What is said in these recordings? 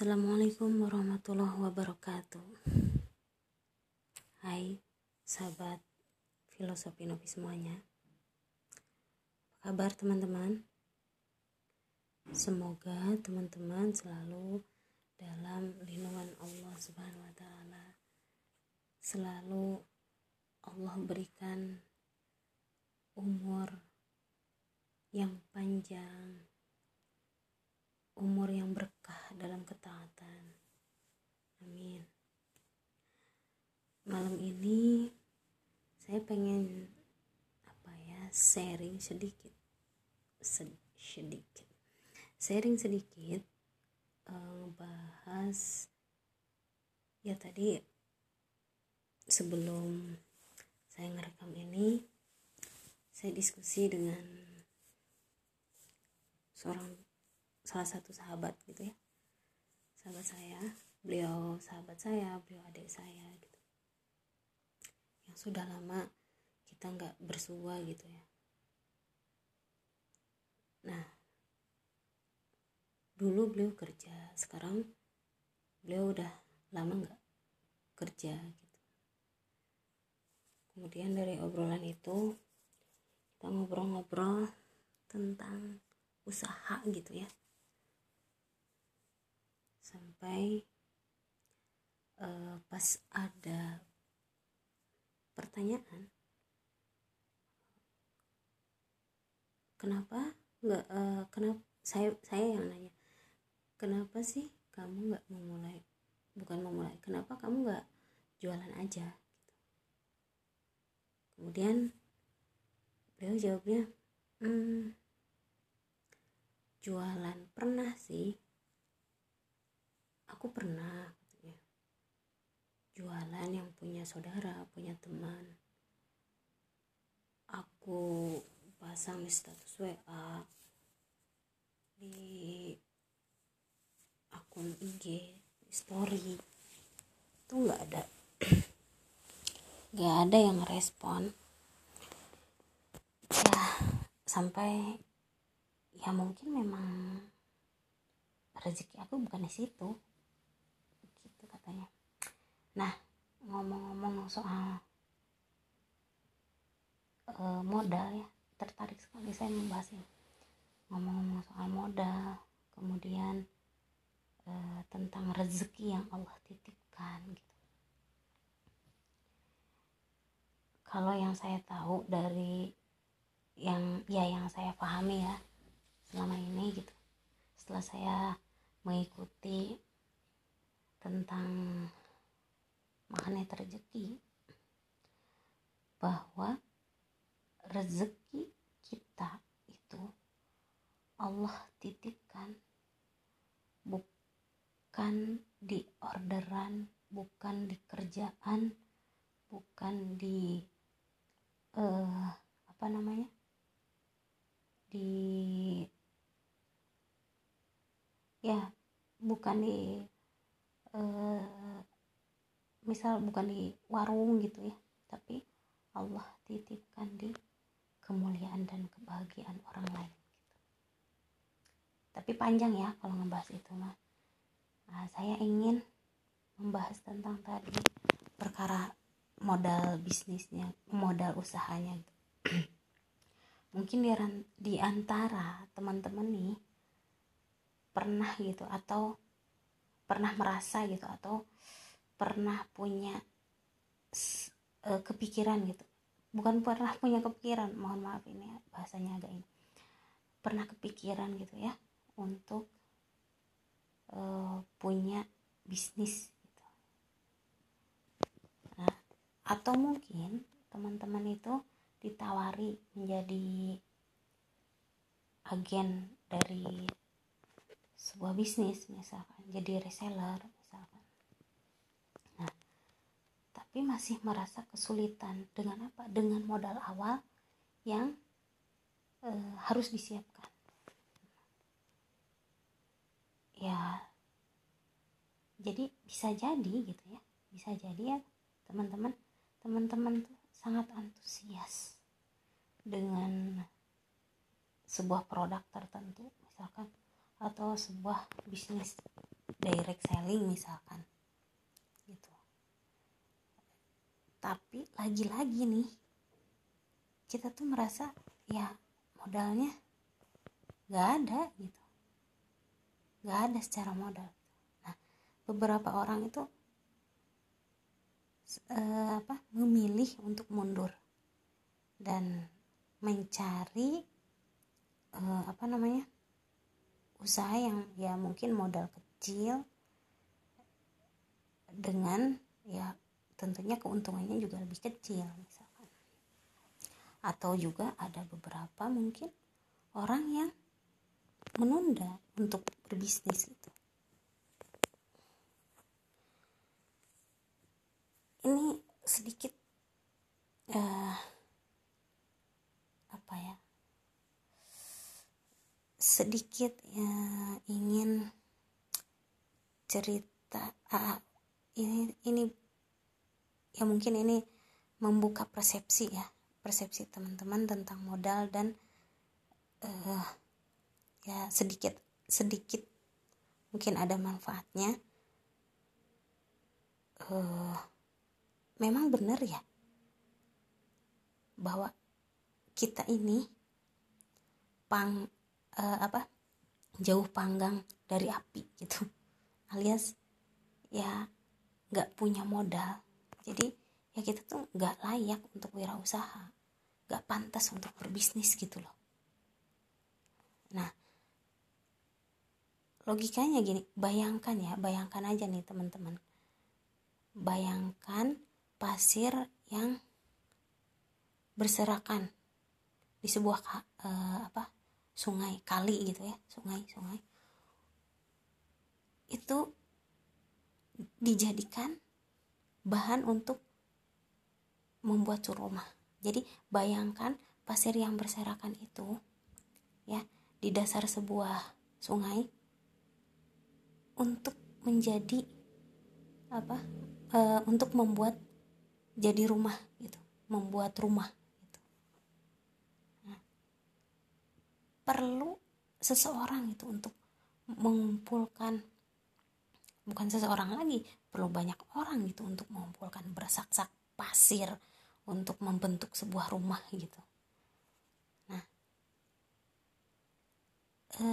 Assalamualaikum warahmatullahi wabarakatuh. Hai sahabat filosofi novi semuanya. Apa kabar teman-teman? Semoga teman-teman selalu dalam lindungan Allah subhanahu wa ta'ala. Selalu Allah berikan umur yang panjang umur yang berkah dalam ketaatan. Amin. Malam ini saya pengen apa ya sharing sedikit, sedikit, sharing sedikit uh, bahas ya tadi sebelum saya ngerekam ini saya diskusi dengan seorang salah satu sahabat gitu ya. Sahabat saya beliau sahabat saya beliau adik saya gitu. Yang sudah lama kita nggak bersua gitu ya. Nah dulu beliau kerja sekarang beliau udah lama nggak kerja gitu. Kemudian dari obrolan itu kita ngobrol-ngobrol tentang usaha gitu ya sampai uh, pas ada pertanyaan kenapa nggak uh, kenapa saya saya yang nanya kenapa sih kamu nggak memulai bukan memulai kenapa kamu nggak jualan aja? Kemudian beliau jawabnya hmm, jualan pernah sih aku pernah katanya jualan yang punya saudara punya teman. Aku pasang status WA di akun IG di story. Itu nggak ada. Nggak ada yang respon. Ya sampai ya mungkin memang rezeki aku bukan di situ. Katanya. Nah ngomong-ngomong soal uh, modal ya tertarik sekali saya membahas ini. Ngomong-ngomong soal modal kemudian uh, tentang rezeki yang Allah titipkan gitu. Kalau yang saya tahu dari yang ya yang saya pahami ya selama ini gitu. Setelah saya mengikuti tentang magnet rezeki bahwa rezeki kita itu Allah titipkan bukan di orderan bukan di kerjaan bukan di uh, apa namanya di ya bukan di uh, misal bukan di warung gitu ya tapi Allah titipkan di kemuliaan dan kebahagiaan orang lain gitu. tapi panjang ya kalau ngebahas itu mah nah, saya ingin membahas tentang tadi perkara modal bisnisnya modal usahanya gitu. mungkin di, di antara teman-teman nih pernah gitu atau pernah merasa gitu atau pernah punya uh, kepikiran gitu. Bukan pernah punya kepikiran mohon maaf ini bahasanya agak ini. Pernah kepikiran gitu ya untuk uh, punya bisnis gitu. Nah atau mungkin teman-teman itu ditawari menjadi agen dari sebuah bisnis misalkan jadi reseller misalkan nah tapi masih merasa kesulitan. Dengan apa? Dengan modal awal yang e, harus disiapkan. Ya. Jadi bisa jadi gitu ya. Bisa jadi ya teman-teman teman-teman tuh sangat antusias dengan sebuah produk tertentu misalkan atau sebuah bisnis direct selling misalkan gitu tapi lagi-lagi nih kita tuh merasa ya modalnya nggak ada gitu. Nggak ada secara modal. Nah beberapa orang itu eh, apa memilih untuk mundur dan mencari eh, apa namanya usaha yang ya mungkin modal kecil dengan ya tentunya keuntungannya juga lebih kecil misalkan. Atau juga ada beberapa mungkin orang yang menunda untuk berbisnis itu ini sedikit uh, apa ya sedikit ya, ingin cerita uh, ini ini ya mungkin ini membuka persepsi ya persepsi teman-teman tentang modal dan uh, ya sedikit sedikit mungkin ada manfaatnya. Uh, memang benar ya bahwa kita ini pang uh, apa jauh panggang dari api gitu alias ya nggak punya modal jadi ya kita tuh nggak layak untuk wirausaha. Nggak pantas untuk berbisnis gitu loh. Nah logikanya gini bayangkan ya bayangkan aja nih teman-teman. Bayangkan pasir yang berserakan di sebuah uh, apa sungai kali gitu ya sungai sungai. Itu dijadikan bahan untuk membuat rumah jadi bayangkan pasir yang berserakan itu ya di dasar sebuah sungai untuk menjadi apa e, untuk membuat jadi rumah gitu membuat rumah gitu. Nah, perlu seseorang itu untuk mengumpulkan bukan seseorang lagi perlu banyak orang gitu untuk mengumpulkan bersak-sak pasir untuk membentuk sebuah rumah gitu. Nah e,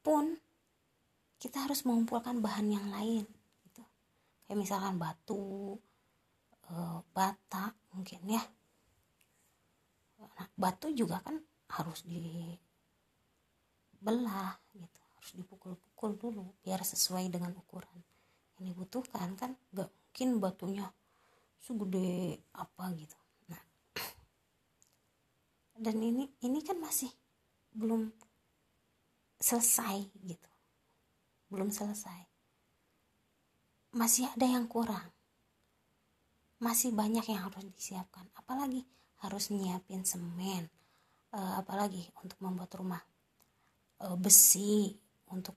pun kita harus mengumpulkan bahan yang lain gitu. Kayak misalkan batu uh, bata mungkin ya. Nah, batu juga kan harus dibelah gitu harus dipukul-pukul dulu biar sesuai dengan ukuran yang dibutuhkan kan gak mungkin batunya segede apa gitu. Nah dan ini ini kan masih belum selesai gitu. Belum selesai. Masih ada yang kurang. Masih banyak yang harus disiapkan. Apalagi harus nyiapin semen uh, apalagi untuk membuat rumah. Uh, besi untuk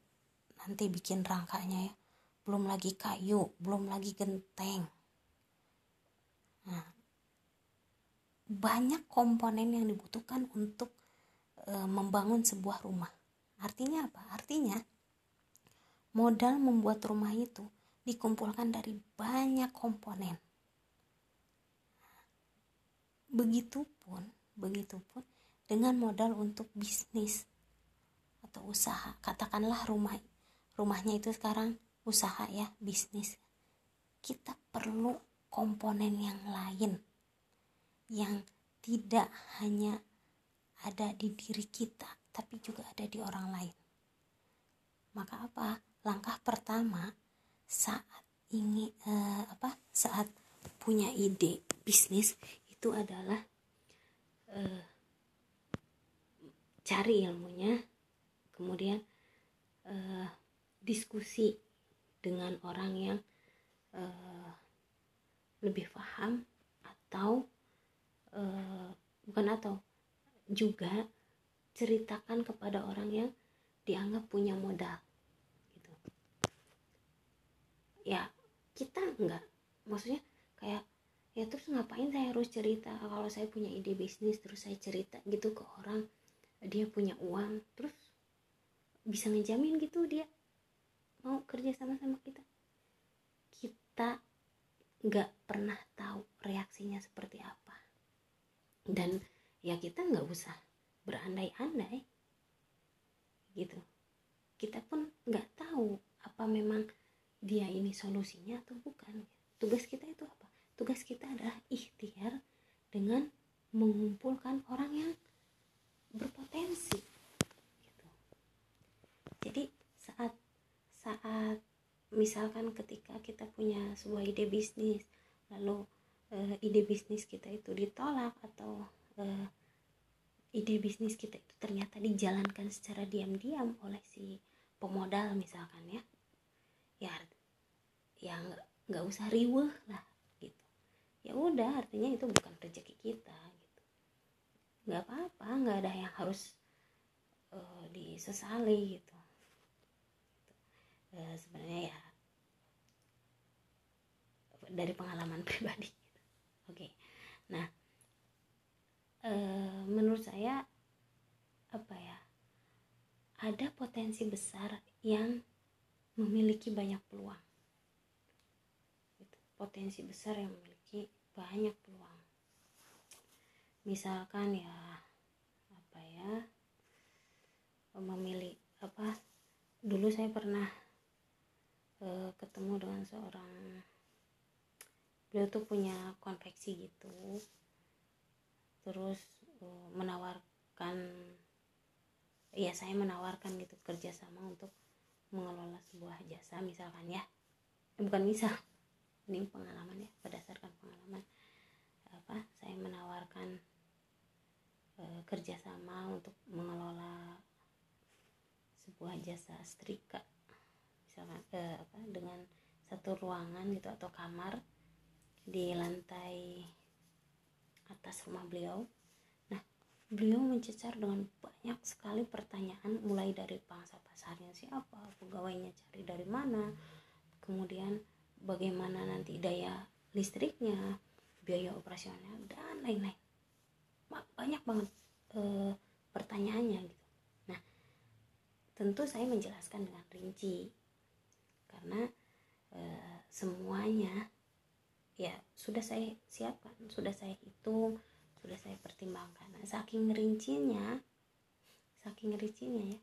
nanti bikin rangkanya ya belum lagi kayu belum lagi genteng. Nah banyak komponen yang dibutuhkan untuk e, membangun sebuah rumah. Artinya apa? Artinya modal membuat rumah itu dikumpulkan dari banyak komponen. Begitupun, begitupun dengan modal untuk bisnis atau usaha. Katakanlah rumah rumahnya itu sekarang usaha ya, bisnis. Kita perlu komponen yang lain yang tidak hanya ada di diri kita, tapi juga ada di orang lain. Maka apa? Langkah pertama saat ini eh, apa? Saat punya ide bisnis itu adalah uh, cari ilmunya kemudian uh, diskusi dengan orang yang uh, lebih paham atau uh, bukan atau juga ceritakan kepada orang yang dianggap punya modal gitu. Ya kita enggak maksudnya kayak ya terus ngapain saya harus cerita? Kalau saya punya ide bisnis terus saya cerita gitu ke orang dia punya uang terus bisa ngejamin gitu dia mau kerja sama sama kita. Kita nggak pernah tahu reaksinya seperti apa. Dan ya kita nggak usah berandai-andai. Gitu. Kita pun nggak tahu apa memang dia ini solusinya atau bukan. Tugas kita itu apa? Tugas kita adalah ikhtiar dengan mengumpulkan orang yang berpotensi gitu. jadi saat saat misalkan ketika kita punya sebuah ide bisnis lalu uh, ide bisnis kita itu ditolak atau uh, ide bisnis kita itu ternyata dijalankan secara diam-diam oleh si pemodal misalkan ya ya ya nggak usah riweh lah gitu. Ya udah artinya itu bukan rezeki kita gitu. Nggak apa-apa nggak ada yang harus uh, disesali gitu uh, sebenarnya ya dari pengalaman pribadi. Oke. Nah uh, menurut saya apa ya ada potensi besar yang memiliki banyak peluang. Gitu. potensi besar yang memiliki banyak peluang. Misalkan ya apa ya memilih apa dulu saya pernah ketemu dengan seorang beliau tuh punya konveksi gitu. Terus uh, menawarkan ya saya menawarkan gitu kerjasama untuk mengelola sebuah jasa misalkan ya. Eh, bukan misal ini pengalaman ya berdasarkan pengalaman. Apa saya menawarkan uh, kerjasama untuk mengelola sebuah jasa setrika misalkan uh, apa dengan satu ruangan gitu atau kamar di lantai atas rumah beliau. Nah, beliau mencecar dengan banyak sekali pertanyaan mulai dari pangsa pasarnya siapa, pegawainya cari dari mana, kemudian bagaimana nanti daya listriknya, biaya operasionalnya dan lain-lain. Banyak banget e, pertanyaannya gitu. Nah, tentu saya menjelaskan dengan rinci karena e, semuanya ya sudah saya siapkan sudah saya hitung sudah saya pertimbangkan. Nah, saking rincinya saking rincinya ya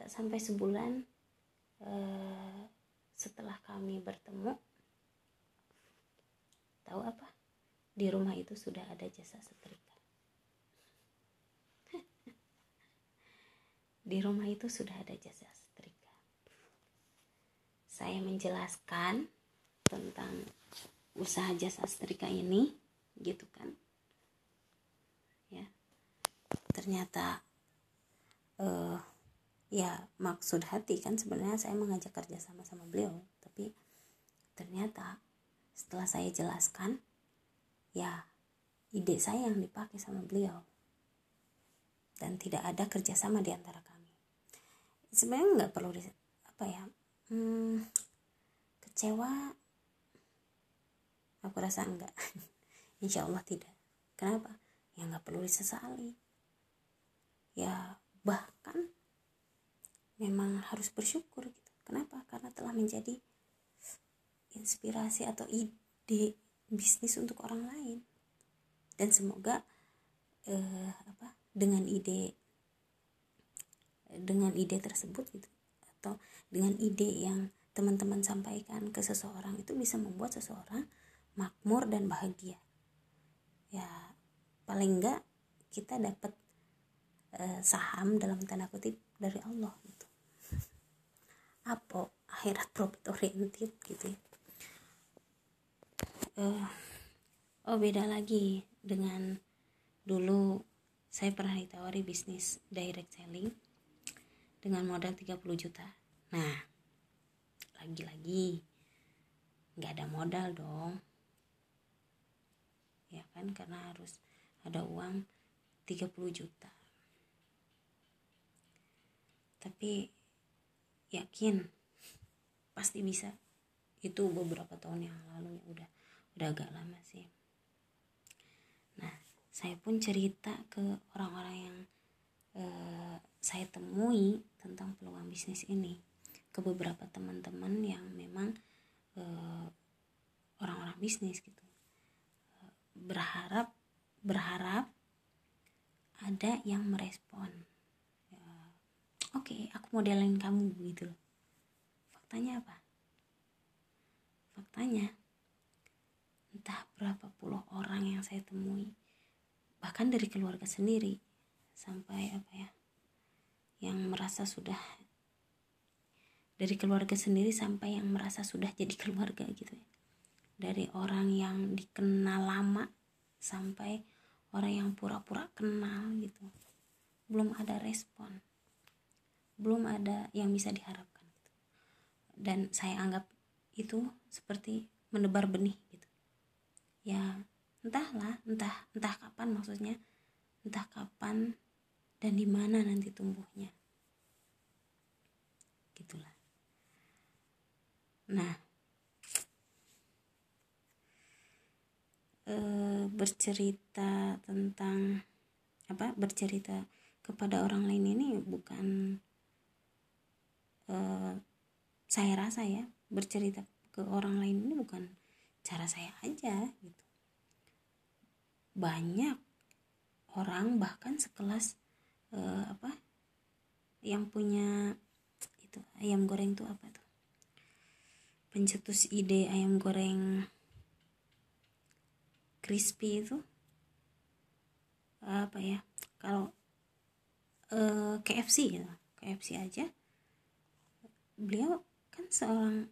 tak sampai sebulan eh, setelah kami bertemu tahu apa? Di rumah itu sudah ada jasa setrika. Di rumah itu sudah ada jasa setrika saya menjelaskan tentang usaha jasa setrika ini gitu kan. Ya. Ternyata uh, ya maksud hati kan sebenarnya saya mengajak kerja sama sama beliau tapi ternyata setelah saya jelaskan ya ide saya yang dipakai sama beliau. Dan tidak ada kerjasama di antara kami. Sebenarnya nggak perlu apa ya hmm, kecewa? Aku rasa enggak. Insya Allah tidak. Kenapa? Ya nggak perlu disesali ya bahkan memang harus bersyukur gitu. Kenapa? Karena telah menjadi inspirasi atau ide bisnis untuk orang lain. Dan semoga eh, apa? Dengan ide dengan ide tersebut gitu. Atau dengan ide yang teman-teman sampaikan ke seseorang itu bisa membuat seseorang makmur dan bahagia. Ya paling enggak kita dapat uh, saham dalam tanda kutip dari Allah gitu. Apa akhirat profit oriented gitu ya. Uh, oh beda lagi dengan dulu saya pernah ditawari bisnis direct selling dengan modal 30 juta nah lagi-lagi nggak ada modal dong. Ya kan karena harus ada uang 30 juta. Tapi yakin pasti bisa. Itu beberapa tahun yang lalu ya udah udah agak lama sih. Nah saya pun cerita ke orang-orang yang uh, saya temui tentang peluang bisnis ini ke beberapa teman-teman yang memang uh, orang-orang bisnis gitu. Berharap berharap ada yang merespon. Ya, oke okay, aku modelin kamu gitu faktanya apa? Faktanya entah berapa puluh orang yang saya temui bahkan dari keluarga sendiri sampai apa ya yang merasa sudah dari keluarga sendiri sampai yang merasa sudah jadi keluarga gitu ya. Dari orang yang dikenal lama sampai orang yang pura-pura kenal gitu. Belum ada respon. Belum ada yang bisa diharapkan gitu. dan saya anggap itu seperti menebar benih gitu. Ya entahlah entah entah kapan maksudnya entah kapan dan di mana nanti tumbuhnya. Gitulah nah e, bercerita tentang apa bercerita kepada orang lain ini bukan e, saya rasa ya bercerita ke orang lain ini bukan cara saya aja gitu. Banyak orang bahkan sekelas e, apa yang punya itu ayam goreng tuh apa tuh pencetus ide ayam goreng crispy itu apa ya kalau eh, KFC ya KFC aja. Beliau kan seorang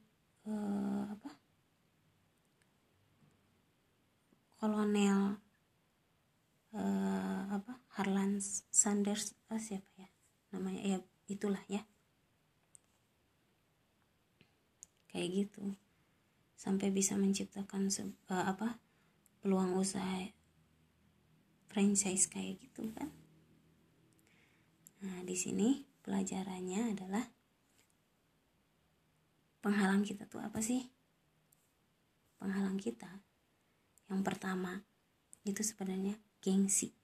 uh, apa kolonel uh, apa Harlan Sanders uh, siapa ya namanya ya itulah ya kayak gitu. Sampai bisa menciptakan uh, apa peluang usaha franchise kayak gitu kan. Nah di sini pelajarannya adalah penghalang kita tuh apa sih? Penghalang kita. Yang pertama itu sebenarnya gengsi.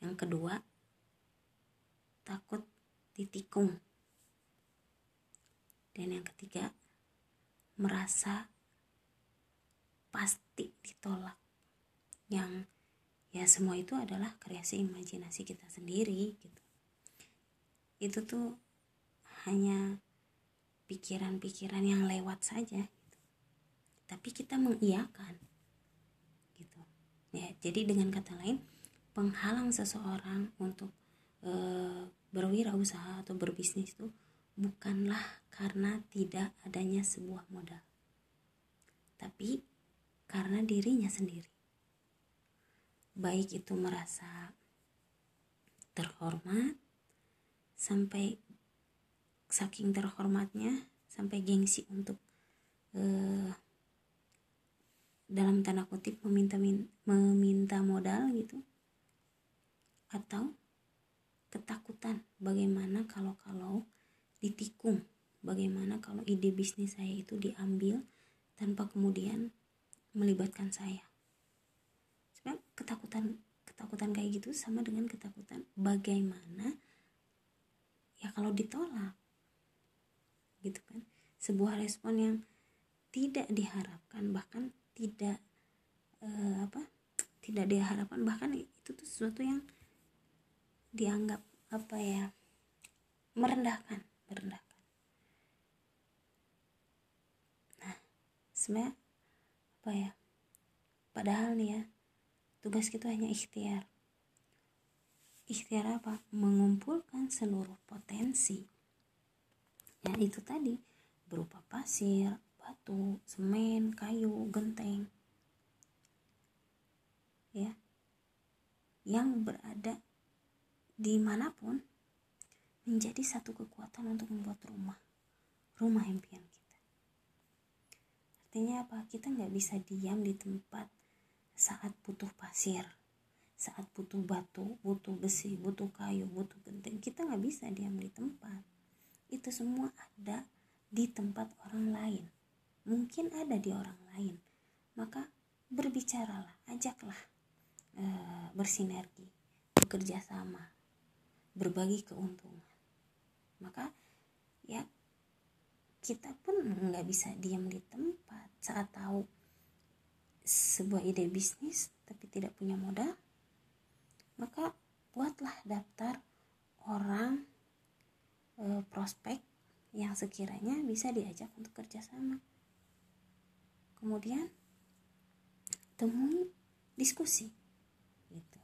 Yang kedua takut ditikung dan yang ketiga merasa pasti ditolak. Yang ya semua itu adalah kreasi imajinasi kita sendiri gitu. Itu tuh hanya pikiran-pikiran yang lewat saja gitu. tapi kita mengiyakan gitu. Ya jadi dengan kata lain penghalang seseorang untuk e, berwirausaha atau berbisnis itu bukanlah karena tidak adanya sebuah modal, tapi karena dirinya sendiri. Baik itu merasa terhormat, sampai saking terhormatnya, sampai gengsi untuk uh, dalam tanda kutip meminta meminta modal gitu, atau ketakutan bagaimana kalau kalau ditikung. Bagaimana kalau ide bisnis saya itu diambil tanpa kemudian melibatkan saya? Sebenarnya ketakutan ketakutan kayak gitu sama dengan ketakutan bagaimana ya kalau ditolak? Gitu kan. Sebuah respon yang tidak diharapkan bahkan tidak uh, apa tidak diharapkan bahkan itu tuh sesuatu yang dianggap apa ya merendahkan merendahkan nah sebenarnya apa ya? Padahal nih ya tugas kita hanya ikhtiar. Ikhtiar apa? Mengumpulkan seluruh potensi. Ya itu tadi berupa pasir batu semen kayu genteng. Ya yang berada di mana pun menjadi satu kekuatan untuk membuat rumah. Rumah impian kita. Artinya apa? Kita nggak bisa diam di tempat saat butuh pasir saat butuh batu butuh besi butuh kayu butuh genting. Kita nggak bisa diam di tempat. Itu semua ada di tempat orang lain. Mungkin ada di orang lain. Maka berbicaralah ajaklah e, bersinergi bekerja sama berbagi keuntungan maka ya kita pun nggak bisa diam di tempat. Saat tahu sebuah ide bisnis tapi tidak punya modal maka buatlah daftar orang e, prospek yang sekiranya bisa diajak untuk kerjasama. Kemudian temui diskusi gitu.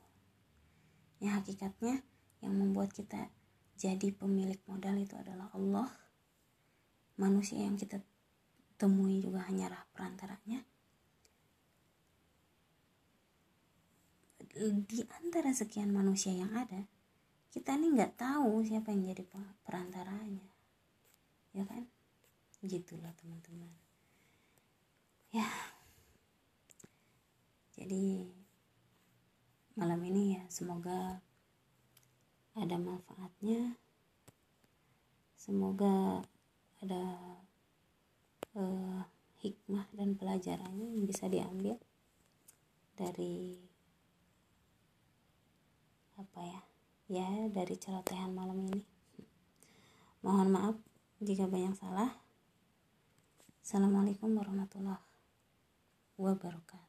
Yang hakikatnya yang membuat kita jadi pemilik modal itu adalah Allah. Manusia yang kita temui juga hanyalah perantaranya. Di antara sekian manusia yang ada kita ini nggak tahu siapa yang jadi perantaranya. Ya kan? Gitulah teman-teman. Ya. Jadi malam ini ya semoga ada manfaatnya. Semoga ada uh, hikmah dan pelajarannya yang bisa diambil dari apa ya ya dari celotehan malam ini. Mohon maaf jika banyak salah. Assalamualaikum warahmatullahi wabarakatuh